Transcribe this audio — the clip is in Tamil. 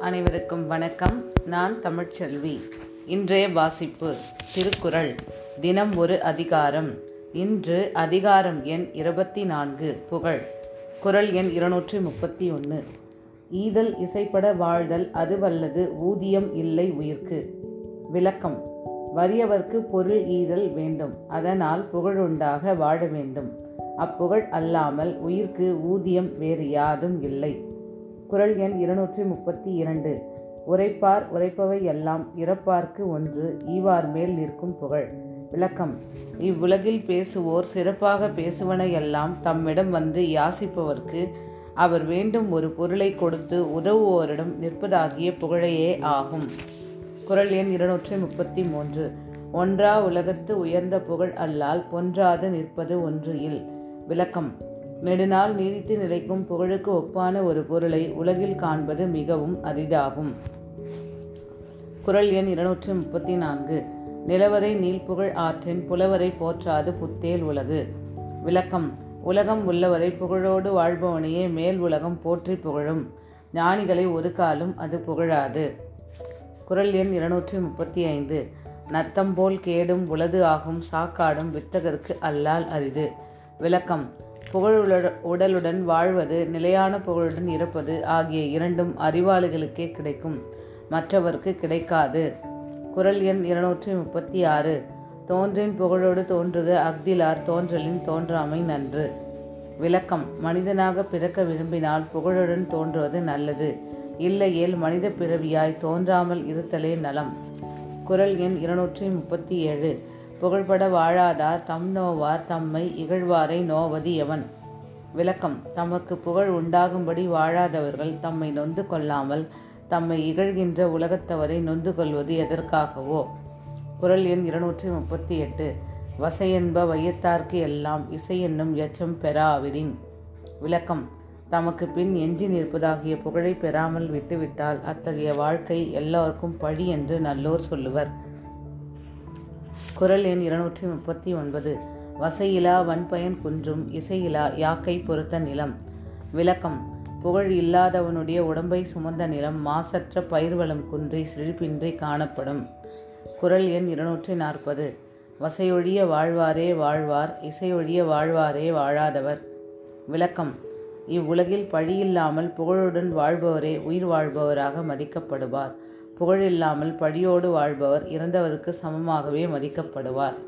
அனைவருக்கும் வணக்கம். நான் தமிழ்ச்செல்வி. இன்றைய வாசிப்பு. திருக்குறள். தினம் ஒரு அதிகாரம். இன்று அதிகாரம் எண் இருபத்தி நான்கு புகழ். குறள் எண் இருநூற்றி முப்பத்தி ஒன்று ஈதல் இசைப்பட வாழ்தல் அதுவல்லது ஊதியம் இல்லை உயிர்க்கு. விளக்கம். வறியவர்க்கு பொருள் ஈதல் வேண்டும். அதனால் புகழுண்டாக வாழ வேண்டும். அப்புகழ் அல்லாமல் உயிர்க்கு ஊதியம் வேறு யாதும் இல்லை. குறள் எண் இருநூற்றி முப்பத்தி இரண்டு. உரைப்பார் உரைப்பவை எல்லாம் இறப்பார்க்கு ஒன்று ஈவார் மேல் நிற்கும் புகழ். விளக்கம். இவ்வுலகில் பேசுவோர் சிறப்பாக பேசுவன எல்லாம் தம்மிடம் வந்து யாசிப்பவர்க்கு அவர் வேண்டும் ஒரு பொருளை கொடுத்து உதவுவோரிடம் நிற்பதாகிய புகழையே ஆகும். குறள் எண் இருநூற்றி முப்பத்தி மூன்று. ஒன்றா உலகத்து உயர்ந்த புகழ் அல்லால் பொன்றாது நிற்பது ஒன்று இல். விளக்கம். நெடுநாள் நீடித்து நிலைக்கும் புகழுக்கு ஒப்பான ஒரு பொருளை உலகில் காண்பது மிகவும் அரிதாகும். குறள் எண் இருநூற்றி முப்பத்தி நான்கு. நிலவரை நீள்புகழ் ஆற்றின் புலவரை போற்றாது புத்தேல் உலகு. விளக்கம். உலகம் உள்ளவரை புகழோடு வாழ்பவனையே மேல் உலகம் போற்றி புகழும். ஞானிகளை ஒரு காலும் அது புகழாது. குறள் எண் இருநூற்றி முப்பத்தி ஐந்து. நத்தம் போல் கேடும் உளது ஆகும் சாக்காடும் வித்தகருக்கு அல்லால் அரிது. விளக்கம். புகழுட உடலுடன் வாழ்வது நிலையான புகழுடன் இருப்பது ஆகிய இரண்டும் அறிவாளிகளுக்கே கிடைக்கும். மற்றவர்க்கு கிடைக்காது. குறள் எண் இருநூற்றி முப்பத்தி ஆறு தோன்றின் புகழோடு தோன்றுக அக்திலார் தோன்றலின் தோன்றாமை நன்று. விளக்கம். மனிதனாக பிறக்க விரும்பினால் புகழுடன் தோன்றுவது நல்லது. இல்லையேல் மனித பிறவியாய் தோன்றாமல் இருத்தலே நலம். குரல் எண் இருநூற்றி முப்பத்தி ஏழு புகழ்பட வாழாதார் தம் நோவார் தம்மை இகழ்வாரை நோவது எவன்? விளக்கம். தமக்கு புகழ் உண்டாகும்படி வாழாதவர்கள் தம்மை நொந்து கொள்ளாமல் தம்மை இகழ்கின்ற உலகத்தவரை நொந்து கொள்வது எதற்காகவோ? குரல் எண் இருநூற்றி முப்பத்தி எட்டு. வசையென்ப வையத்தார்க்கு எல்லாம் இசை என்னும் எச்சம் பெறாவிடின். விளக்கம். தமக்கு பின் எஞ்சி நிற்பதாகிய புகழை பெறாமல் விட்டுவிட்டால் அத்தகைய வாழ்க்கை எல்லோருக்கும் பழி என்று நல்லோர் சொல்லுவர். குரல் எண் இருநூற்றி முப்பத்தி ஒன்பது. வசையிலா வன்பயன் குன்றும் இசையிலா யாக்கை பொறுத்த நிலம். விளக்கம். புகழ் இல்லாதவனுடைய உடம்பை சுமந்த நிலம் மாசற்ற பயிர்வளம் குன்றி செழிப்பின்றி காணப்படும். குரல் எண் இருநூற்றி நாற்பது. வசையொழிய வாழ்வாரே வாழ்வார் இசையொழிய வாழ்வாரே வாழாதவர். விளக்கம். இவ்வுலகில் பழியில்லாமல் புகழுடன் வாழ்பவரே உயிர் வாழ்பவராக மதிக்கப்படுவார். புகழில்லாமல் பழியோடு வாழ்பவர் இறந்தவருக்கு சமமாகவே மதிக்கப்படுவார்.